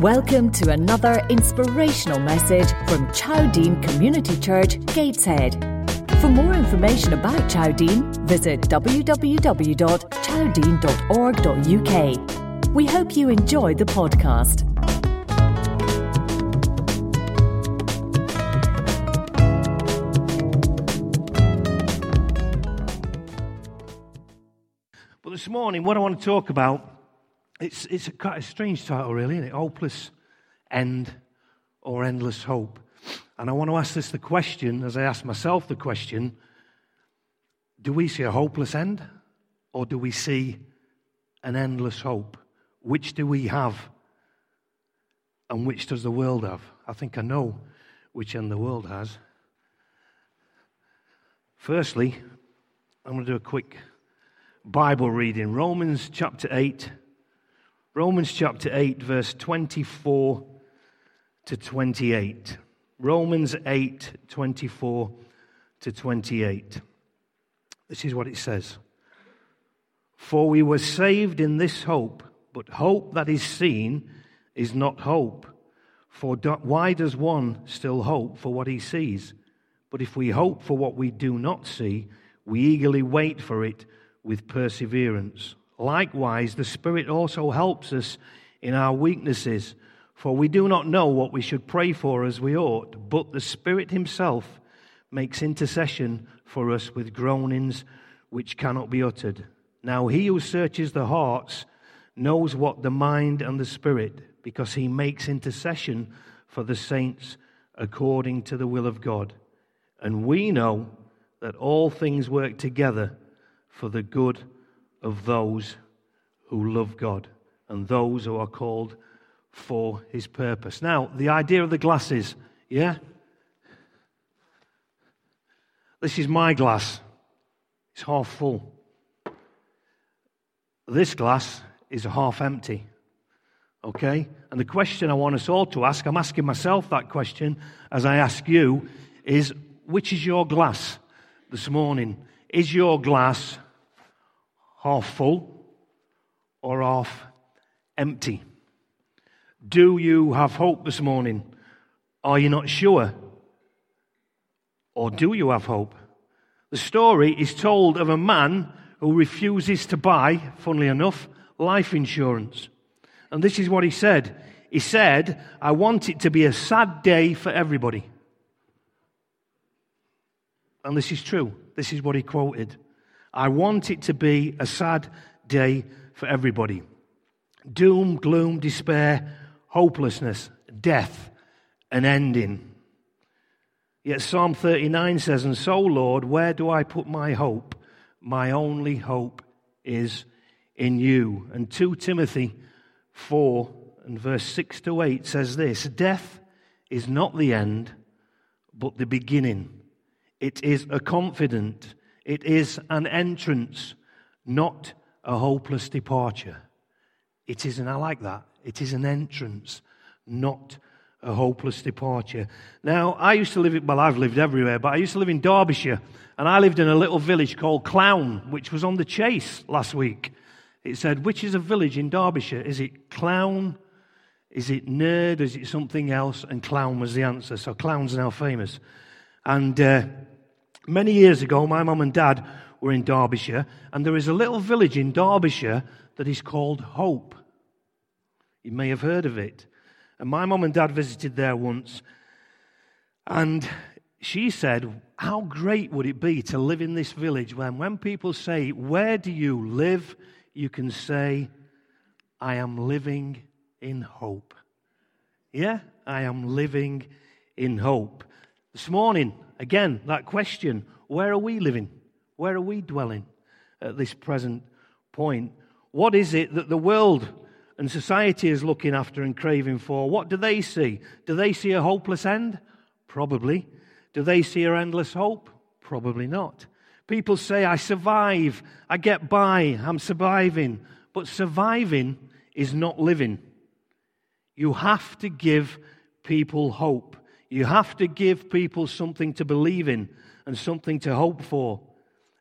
Welcome to another inspirational message from Chowdean Community Church, Gateshead. For more information about Chowdean, visit www.chowdean.org.uk. We hope you enjoy the podcast. Well, this morning, what I want to talk about, it's, it's quite a strange title, really, isn't it? Hopeless End or Endless Hope. And I want to ask this the question, as I ask myself the question do we see a hopeless end or do we see an endless hope? Which do we have and which does the world have? I think I know which end the world has. Firstly, I'm going to do a quick Bible reading Romans chapter 8. Romans chapter 8, verse 24 to 28. Romans 8, 24 to 28. This is what it says For we were saved in this hope, but hope that is seen is not hope. For do, why does one still hope for what he sees? But if we hope for what we do not see, we eagerly wait for it with perseverance. Likewise, the Spirit also helps us in our weaknesses, for we do not know what we should pray for as we ought, but the Spirit Himself makes intercession for us with groanings which cannot be uttered. Now, He who searches the hearts knows what the mind and the Spirit, because He makes intercession for the saints according to the will of God. And we know that all things work together for the good of those who love God and those who are called for his purpose. Now, the idea of the glasses, yeah? This is my glass, it's half full. This glass is half empty. Okay? And the question I want us all to ask, I'm asking myself that question as I ask you, is which is your glass this morning? Is your glass half full or half empty? Do you have hope this morning? Are you not sure? Or do you have hope? The story is told of a man who refuses to buy, funnily enough, life insurance. And this is what he said. He said, I want it to be a sad day for everybody. And this is true. This is what he quoted. I want it to be a sad day for everybody. Doom, gloom, despair, hopelessness, death, an ending. Yet Psalm 39 says, And so, Lord, where do I put my hope? My only hope is in you. And 2 Timothy 4 and verse 6 to 8 says this Death is not the end, but the beginning. It is a confident it is an entrance, not a hopeless departure. It is, and I like that. It is an entrance, not a hopeless departure. Now, I used to live, well, I've lived everywhere, but I used to live in Derbyshire, and I lived in a little village called Clowne, which was on the chase last week. It said, which is a village in Derbyshire? Is it Clowne? Is it Nerd? Is it something else? And Clowne was the answer. So Clowne's now famous. And uh, Many years ago, my mum and dad were in Derbyshire, and there is a little village in Derbyshire that is called Hope. You may have heard of it. And my mum and dad visited there once, and she said, How great would it be to live in this village when, when people say, Where do you live? you can say, I am living in hope. Yeah, I am living in hope. This morning, Again, that question where are we living? Where are we dwelling at this present point? What is it that the world and society is looking after and craving for? What do they see? Do they see a hopeless end? Probably. Do they see an endless hope? Probably not. People say, I survive, I get by, I'm surviving. But surviving is not living. You have to give people hope. You have to give people something to believe in and something to hope for.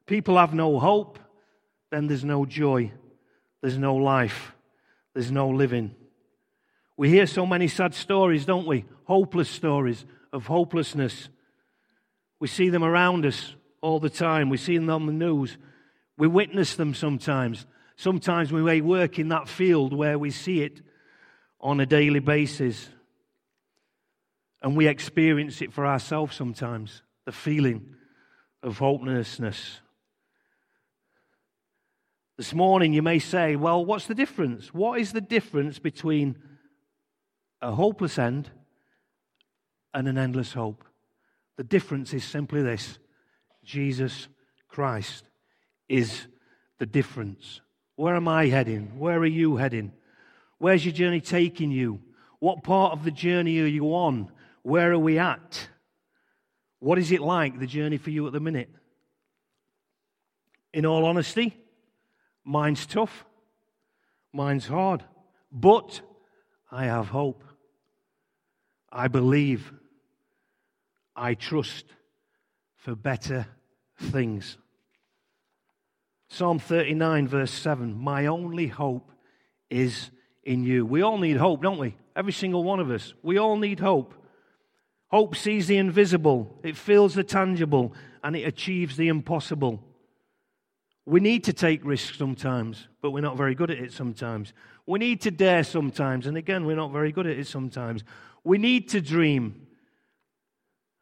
People have no hope, then there's no joy, there's no life, there's no living. We hear so many sad stories, don't we? Hopeless stories of hopelessness. We see them around us all the time. We see them on the news. We witness them sometimes. Sometimes we may work in that field where we see it on a daily basis. And we experience it for ourselves sometimes the feeling of hopelessness. This morning, you may say, well, what's the difference? What is the difference between a hopeless end and an endless hope? The difference is simply this Jesus Christ is the difference. Where am I heading? Where are you heading? Where's your journey taking you? What part of the journey are you on? Where are we at? What is it like, the journey for you at the minute? In all honesty, mine's tough, mine's hard, but I have hope. I believe, I trust for better things. Psalm 39, verse 7 My only hope is in you. We all need hope, don't we? Every single one of us. We all need hope. Hope sees the invisible, it feels the tangible, and it achieves the impossible. We need to take risks sometimes, but we're not very good at it sometimes. We need to dare sometimes, and again, we're not very good at it sometimes. We need to dream,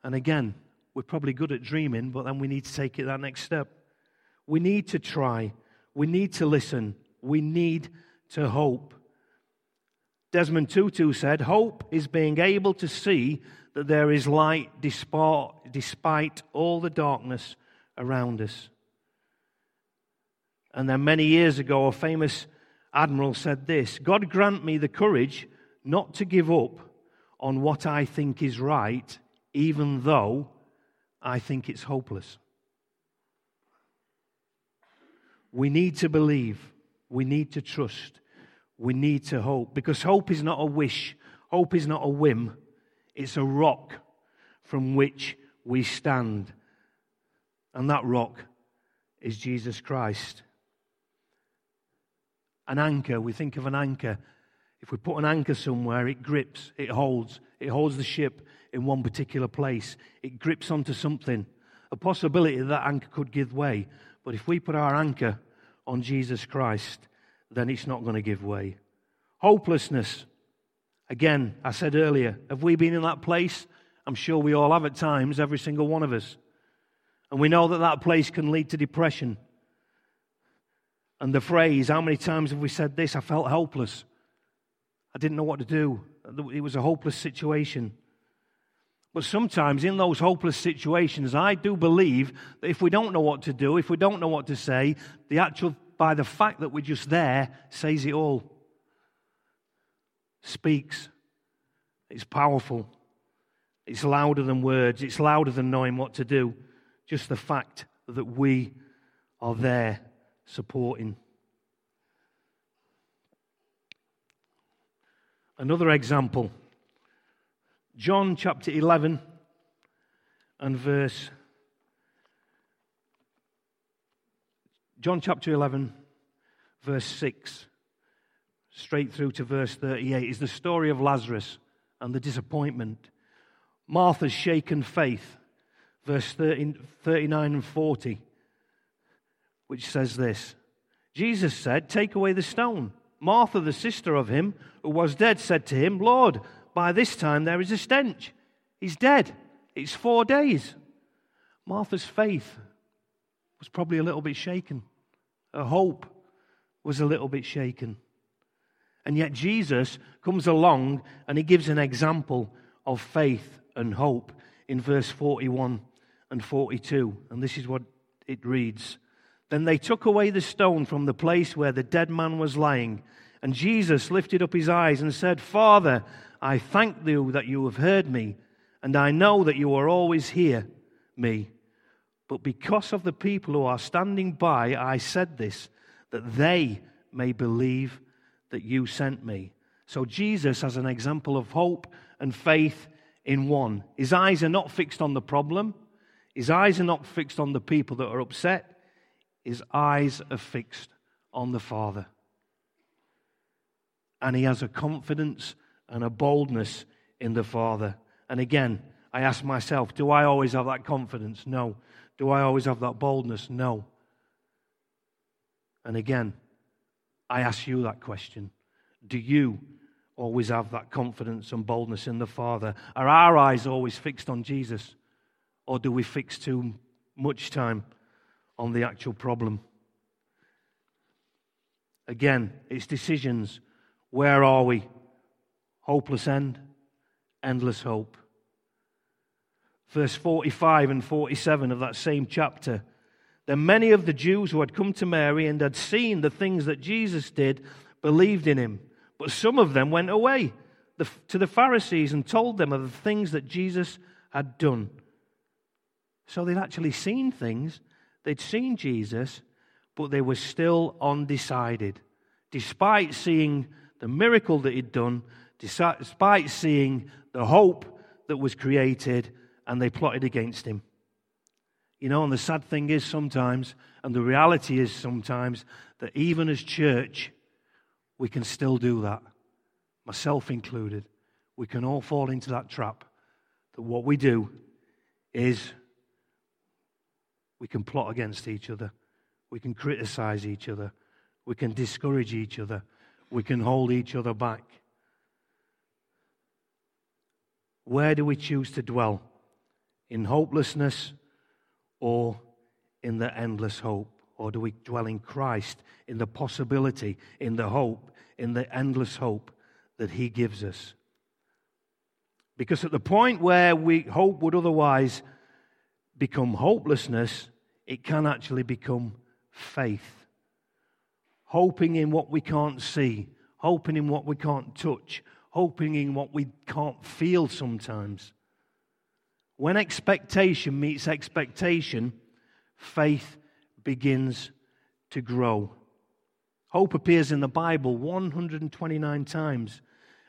and again, we're probably good at dreaming, but then we need to take it that next step. We need to try. We need to listen. We need to hope. Desmond Tutu said, Hope is being able to see that there is light despite all the darkness around us. And then many years ago, a famous admiral said this God grant me the courage not to give up on what I think is right, even though I think it's hopeless. We need to believe. We need to trust. We need to hope. Because hope is not a wish, hope is not a whim. It's a rock from which we stand. And that rock is Jesus Christ. An anchor, we think of an anchor. If we put an anchor somewhere, it grips, it holds, it holds the ship in one particular place. It grips onto something. A possibility that, that anchor could give way. But if we put our anchor on Jesus Christ, then it's not going to give way. Hopelessness Again, I said earlier, have we been in that place? I'm sure we all have at times, every single one of us. And we know that that place can lead to depression. And the phrase, how many times have we said this? I felt helpless. I didn't know what to do. It was a hopeless situation. But sometimes in those hopeless situations, I do believe that if we don't know what to do, if we don't know what to say, the actual, by the fact that we're just there, says it all speaks. It's powerful. It's louder than words. It's louder than knowing what to do. Just the fact that we are there supporting. Another example John chapter 11 and verse. John chapter 11, verse 6 straight through to verse 38 is the story of Lazarus and the disappointment. Martha's shaken faith, verse 13, 39 and 40, which says this Jesus said, Take away the stone. Martha, the sister of him who was dead, said to him, Lord, by this time there is a stench. He's dead. It's four days. Martha's faith was probably a little bit shaken. Her hope was a little bit shaken. And yet Jesus comes along and he gives an example of faith and hope in verse 41 and 42. And this is what it reads Then they took away the stone from the place where the dead man was lying. And Jesus lifted up his eyes and said, Father, I thank you that you have heard me, and I know that you are always here me. But because of the people who are standing by, I said this, that they may believe that you sent me. So Jesus has an example of hope and faith in one. His eyes are not fixed on the problem, his eyes are not fixed on the people that are upset. His eyes are fixed on the Father. And he has a confidence and a boldness in the Father. And again, I ask myself, do I always have that confidence? No. Do I always have that boldness? No. And again, I ask you that question. Do you always have that confidence and boldness in the Father? Are our eyes always fixed on Jesus? Or do we fix too much time on the actual problem? Again, it's decisions. Where are we? Hopeless end, endless hope. Verse 45 and 47 of that same chapter. Then many of the Jews who had come to Mary and had seen the things that Jesus did believed in him. But some of them went away to the Pharisees and told them of the things that Jesus had done. So they'd actually seen things, they'd seen Jesus, but they were still undecided. Despite seeing the miracle that he'd done, despite seeing the hope that was created, and they plotted against him. You know, and the sad thing is sometimes, and the reality is sometimes, that even as church, we can still do that, myself included. We can all fall into that trap that what we do is we can plot against each other. We can criticize each other. We can discourage each other. We can hold each other back. Where do we choose to dwell? In hopelessness or in the endless hope? Or do we dwell in Christ, in the possibility, in the hope, in the endless hope that He gives us? Because at the point where we hope would otherwise become hopelessness, it can actually become faith. Hoping in what we can't see, hoping in what we can't touch, hoping in what we can't feel sometimes. When expectation meets expectation, faith begins to grow. Hope appears in the Bible 129 times.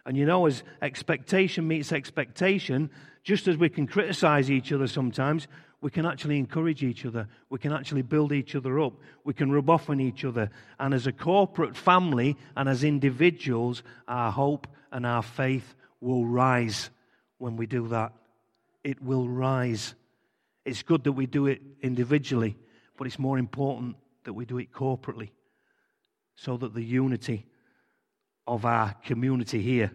And you know, as expectation meets expectation, just as we can criticize each other sometimes, we can actually encourage each other. We can actually build each other up. We can rub off on each other. And as a corporate family and as individuals, our hope and our faith will rise when we do that. It will rise. It's good that we do it individually, but it's more important that we do it corporately so that the unity of our community here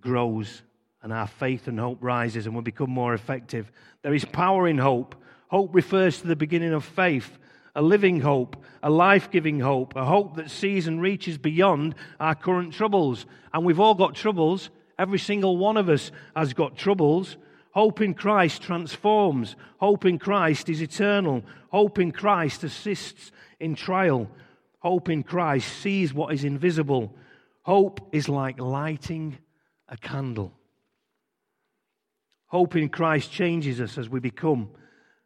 grows and our faith and hope rises and we become more effective. There is power in hope. Hope refers to the beginning of faith, a living hope, a life giving hope, a hope that sees and reaches beyond our current troubles. And we've all got troubles. Every single one of us has got troubles. Hope in Christ transforms. Hope in Christ is eternal. Hope in Christ assists in trial. Hope in Christ sees what is invisible. Hope is like lighting a candle. Hope in Christ changes us as we become,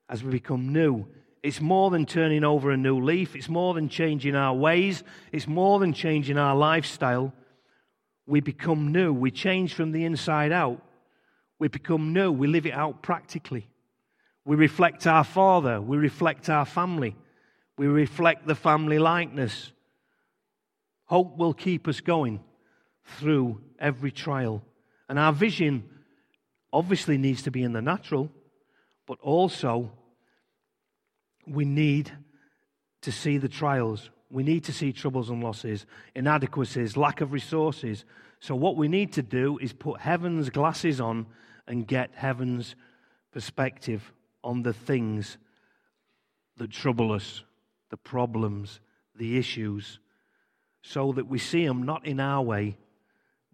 as we become new. It's more than turning over a new leaf. It's more than changing our ways. It's more than changing our lifestyle. We become new. We change from the inside out. We become new. We live it out practically. We reflect our Father. We reflect our family. We reflect the family likeness. Hope will keep us going through every trial. And our vision obviously needs to be in the natural, but also we need to see the trials. We need to see troubles and losses, inadequacies, lack of resources. So, what we need to do is put heaven's glasses on and get heaven's perspective on the things that trouble us, the problems, the issues, so that we see them not in our way,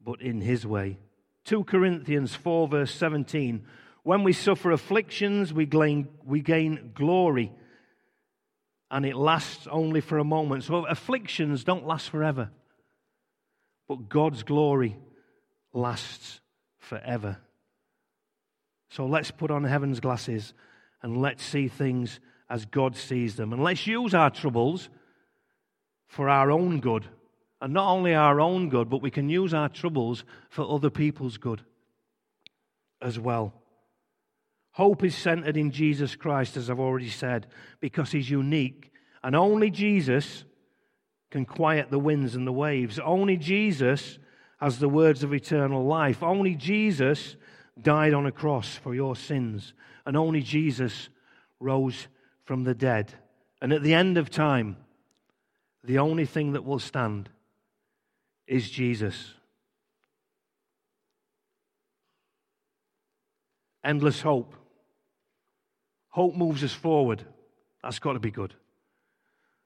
but in His way. 2 Corinthians 4, verse 17. When we suffer afflictions, we gain, we gain glory, and it lasts only for a moment. So afflictions don't last forever, but God's glory lasts forever. So let's put on heaven's glasses and let's see things as God sees them. And let's use our troubles for our own good and not only our own good, but we can use our troubles for other people's good as well. Hope is centered in Jesus Christ, as I've already said, because he's unique. And only Jesus can quiet the winds and the waves. Only Jesus has the words of eternal life. Only Jesus died on a cross for your sins, and only Jesus rose from the dead. And at the end of time, the only thing that will stand is Jesus. Endless hope. Hope moves us forward. That's got to be good.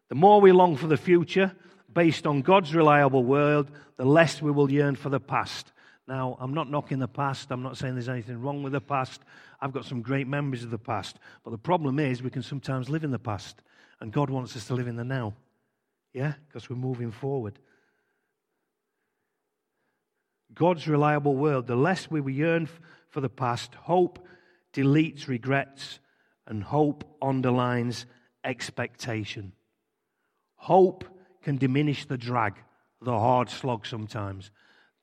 The more we long for the future, based on God's reliable word, the less we will yearn for the past. Now, I'm not knocking the past. I'm not saying there's anything wrong with the past. I've got some great memories of the past. But the problem is, we can sometimes live in the past, and God wants us to live in the now. Yeah? Because we're moving forward. God's reliable word, the less we yearn for the past, hope deletes regrets, and hope underlines expectation. Hope can diminish the drag, the hard slog sometimes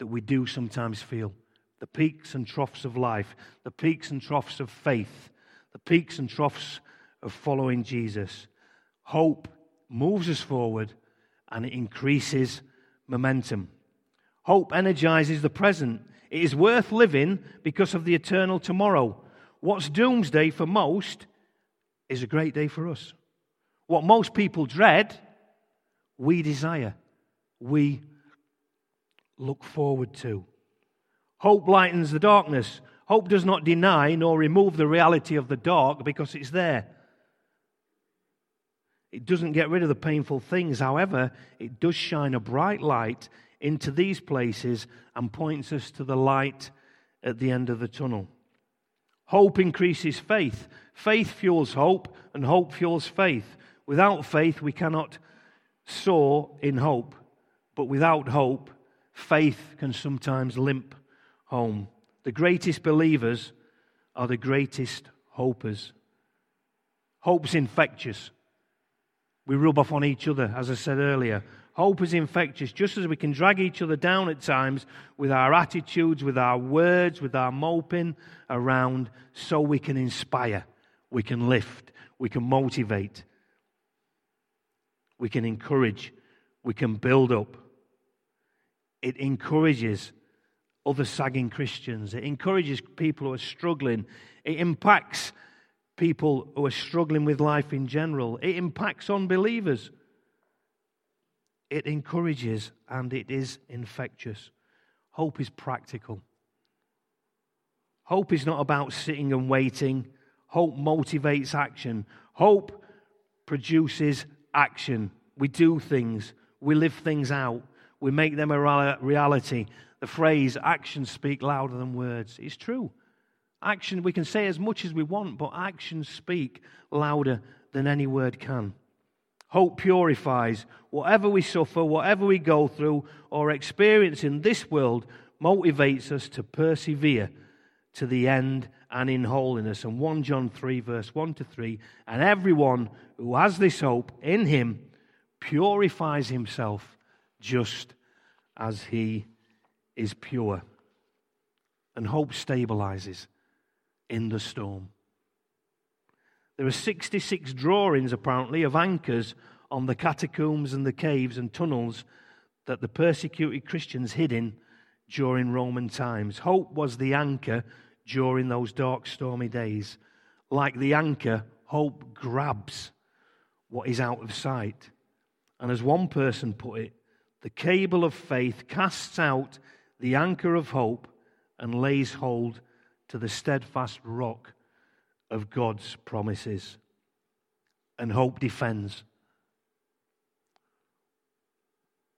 that we do sometimes feel. The peaks and troughs of life, the peaks and troughs of faith, the peaks and troughs of following Jesus. Hope moves us forward and it increases momentum. Hope energizes the present. It is worth living because of the eternal tomorrow. What's doomsday for most is a great day for us. What most people dread we desire, we look forward to. Hope lightens the darkness. Hope does not deny nor remove the reality of the dark because it's there. It doesn't get rid of the painful things. However, it does shine a bright light into these places and points us to the light at the end of the tunnel. Hope increases faith. Faith fuels hope, and hope fuels faith. Without faith, we cannot soar in hope, but without hope, faith can sometimes limp home. The greatest believers are the greatest hopers. Hope's infectious. We rub off on each other, as I said earlier. Hope is infectious, just as we can drag each other down at times with our attitudes, with our words, with our moping around, so we can inspire, we can lift, we can motivate, we can encourage, we can build up. It encourages other sagging Christians, it encourages people who are struggling, it impacts people who are struggling with life in general, it impacts unbelievers. It encourages and it is infectious. Hope is practical. Hope is not about sitting and waiting. Hope motivates action. Hope produces action. We do things, we live things out, we make them a reality. The phrase, actions speak louder than words, is true. Action, we can say as much as we want, but actions speak louder than any word can. Hope purifies. Whatever we suffer, whatever we go through or experience in this world, motivates us to persevere to the end and in holiness. And 1 John 3, verse 1 to 3 and everyone who has this hope in him purifies himself just as he is pure. And hope stabilizes in the storm. There are 66 drawings, apparently, of anchors on the catacombs and the caves and tunnels that the persecuted Christians hid in during Roman times. Hope was the anchor during those dark, stormy days. Like the anchor, hope grabs what is out of sight. And as one person put it, the cable of faith casts out the anchor of hope and lays hold to the steadfast rock of God's promises. And hope defends.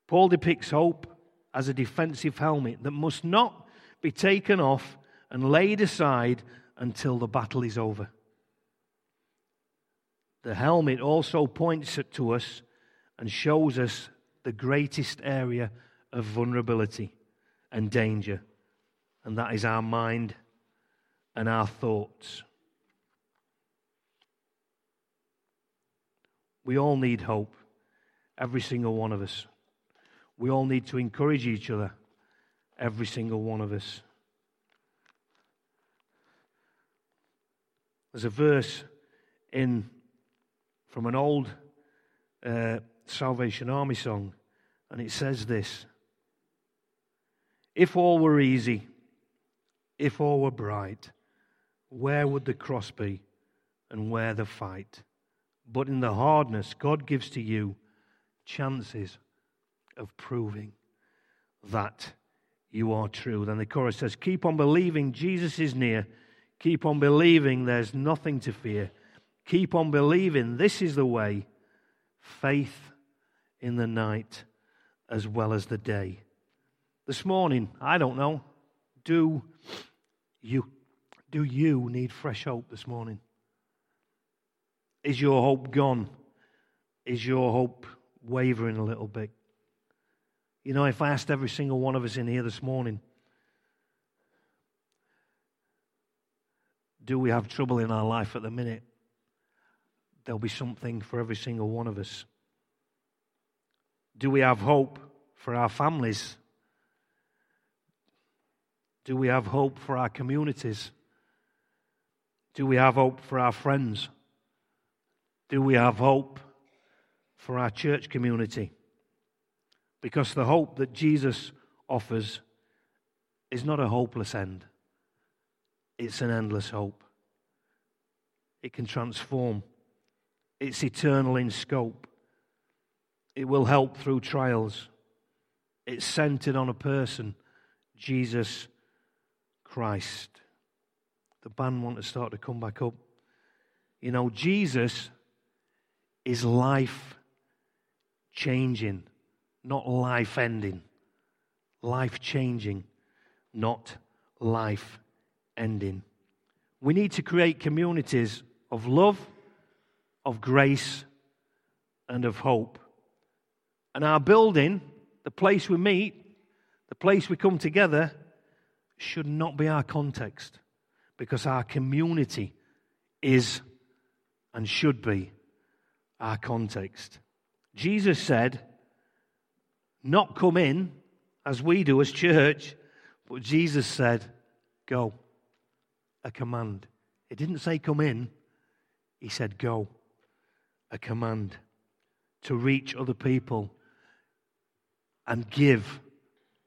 Paul depicts hope as a defensive helmet that must not be taken off and laid aside until the battle is over. The helmet also points it to us and shows us the greatest area of vulnerability and danger, and that is our mind and our thoughts. We all need hope, every single one of us. We all need to encourage each other, every single one of us. There's a verse in from an old uh, Salvation Army song, and it says this If all were easy, if all were bright, where would the cross be and where the fight? But in the hardness, God gives to you chances of proving that you are true. Then the chorus says, Keep on believing Jesus is near. Keep on believing there's nothing to fear. Keep on believing this is the way. Faith in the night as well as the day. This morning, I don't know, do you, do you need fresh hope this morning? Is your hope gone? Is your hope wavering a little bit? You know, if I asked every single one of us in here this morning, do we have trouble in our life at the minute? There'll be something for every single one of us. Do we have hope for our families? Do we have hope for our communities? Do we have hope for our friends? Do we have hope for our church community? Because the hope that Jesus offers is not a hopeless end, it's an endless hope. It can transform, it's eternal in scope. It will help through trials. It's centered on a person, Jesus Christ. The band want to start to come back up. You know, Jesus is life changing, not life ending. Life changing, not life ending. We need to create communities of love, of grace, and of hope. And our building, the place we meet, the place we come together, should not be our context because our community is and should be our context. Jesus said, not come in as we do as church, but Jesus said, go. A command. It didn't say come in, he said go. A command to reach other people and give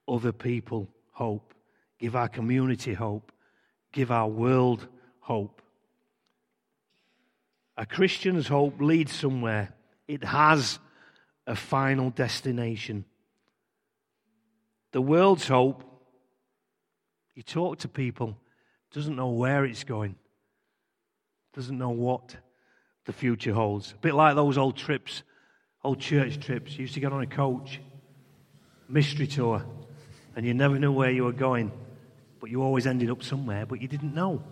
other people hope give our community hope, give our world hope. A Christian's hope leads somewhere, it has a final destination. The world's hope, you talk to people, doesn't know where it's going, doesn't know what the future holds. A bit like those old trips, old church trips. You used to get on a coach, mystery tour, and you never knew where you were going but you always ended up somewhere, but you didn't know.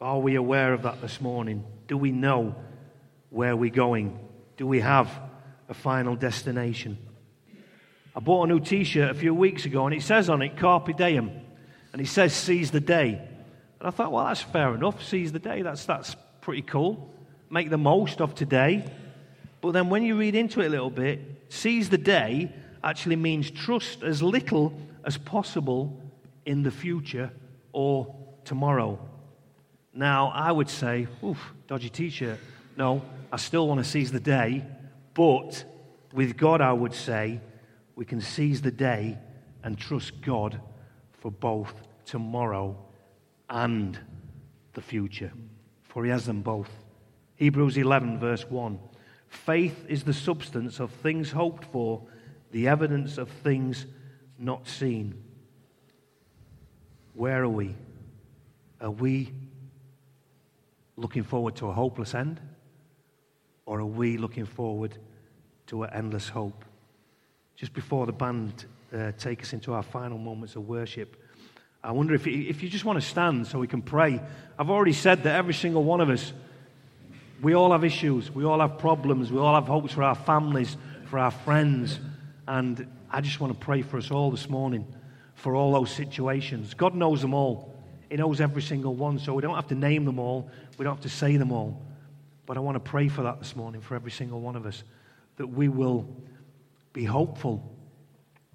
Are we aware of that this morning? Do we know where we're going? Do we have a final destination? I bought a new t shirt a few weeks ago and it says on it Carpe Diem and it says seize the day. And I thought, well, that's fair enough. Seize the day. That's, that's pretty cool. Make the most of today. But then when you read into it a little bit, seize the day actually means trust as little as possible in the future or tomorrow. Now, I would say, oof, dodgy t shirt. No, I still want to seize the day, but with God, I would say, we can seize the day and trust God for both tomorrow and the future, for He has them both. Hebrews 11, verse 1. Faith is the substance of things hoped for the evidence of things not seen. Where are we? Are we looking forward to a hopeless end? Or are we looking forward to an endless hope? Just before the band uh, take us into our final moments of worship, I wonder if you, if you just want to stand so we can pray. I've already said that every single one of us, we all have issues, we all have problems, we all have hopes for our families, for our friends. And I just want to pray for us all this morning for all those situations. God knows them all, He knows every single one, so we don't have to name them all, we don't have to say them all. But I want to pray for that this morning for every single one of us, that we will be hopeful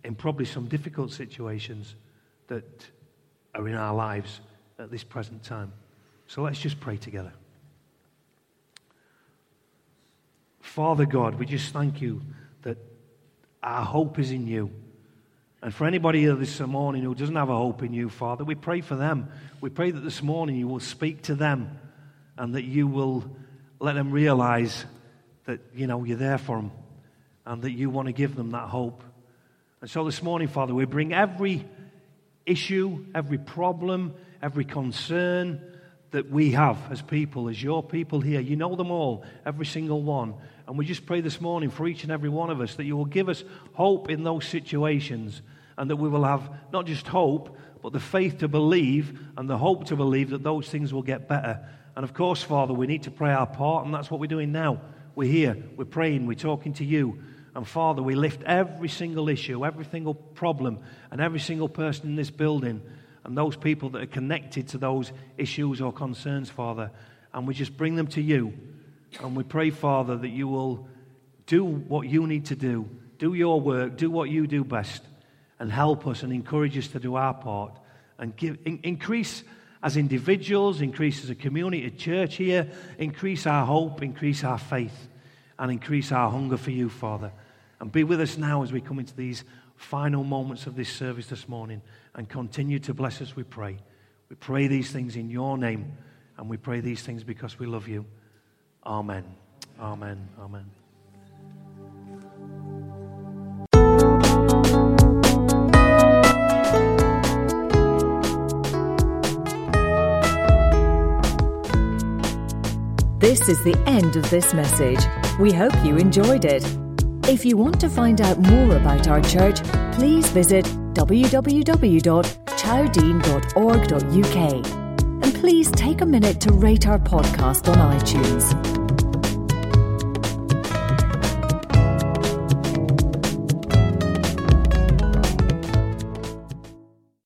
in probably some difficult situations that are in our lives at this present time. So let's just pray together. Father God, we just thank you that Our hope is in you. And for anybody here this morning who doesn't have a hope in you, Father, we pray for them. We pray that this morning you will speak to them and that you will let them realize that, you know, you're there for them and that you want to give them that hope. And so this morning, Father, we bring every issue, every problem, every concern that we have as people, as your people here. You know them all, every single one. And we just pray this morning for each and every one of us that you will give us hope in those situations and that we will have not just hope, but the faith to believe and the hope to believe that those things will get better. And of course, Father, we need to pray our part, and that's what we're doing now. We're here, we're praying, we're talking to you. And Father, we lift every single issue, every single problem, and every single person in this building, and those people that are connected to those issues or concerns, Father. And we just bring them to you. And we pray, Father, that you will do what you need to do, do your work, do what you do best, and help us and encourage us to do our part. And give, in, increase as individuals, increase as a community, a church here, increase our hope, increase our faith, and increase our hunger for you, Father. And be with us now as we come into these final moments of this service this morning. And continue to bless us, we pray. We pray these things in your name, and we pray these things because we love you. Amen. Amen. Amen. This is the end of this message. We hope you enjoyed it. If you want to find out more about our church, please visit www.chowdean.org.uk. And please take a minute to rate our podcast on iTunes.